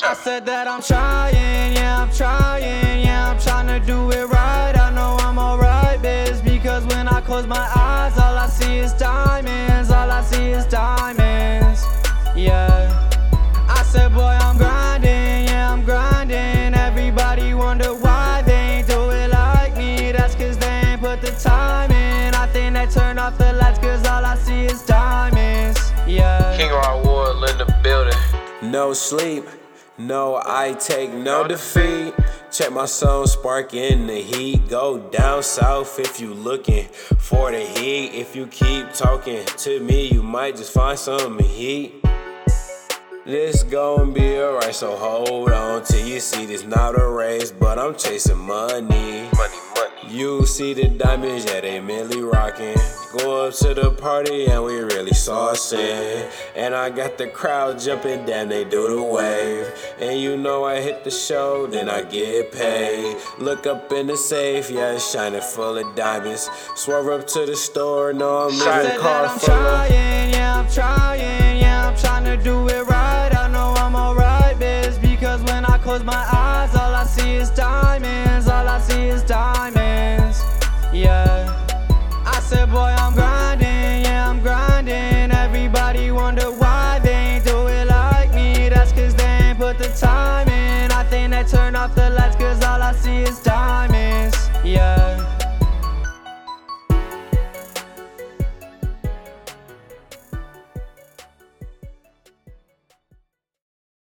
I said that I'm trying, yeah, I'm trying, yeah, I'm trying to do it right. I know I'm alright, bitch, because when I close my eyes, all I see is diamonds, all I see is diamonds, yeah. I said, boy, I'm grinding, yeah, I'm grinding. Everybody wonder why they ain't do it like me. That's cause they ain't put the time in. I think they turn off the lights cause all I see is diamonds, yeah. King Rock Wood in the building. No sleep, no, I take no defeat. Check my song, spark in the heat. Go down south if you looking for the heat. If you keep talking to me, you might just find some heat. This gon' be alright, so hold on till you see this not a race, but I'm chasing money. Money, money. You see the diamonds, yeah, they merely rockin'. Go up to the party and we really saucin'. And I got the crowd jumping, damn, they do the wave. And you know I hit the show, then I get paid. Look up in the safe, yeah, shining full of diamonds. Swerve up to the store, no, I'm leaving car that I'm trying. Yeah, I'm trying, yeah, I'm trying to do it right. I know I'm alright, bitch, because when I close my eyes, all I see is diamonds.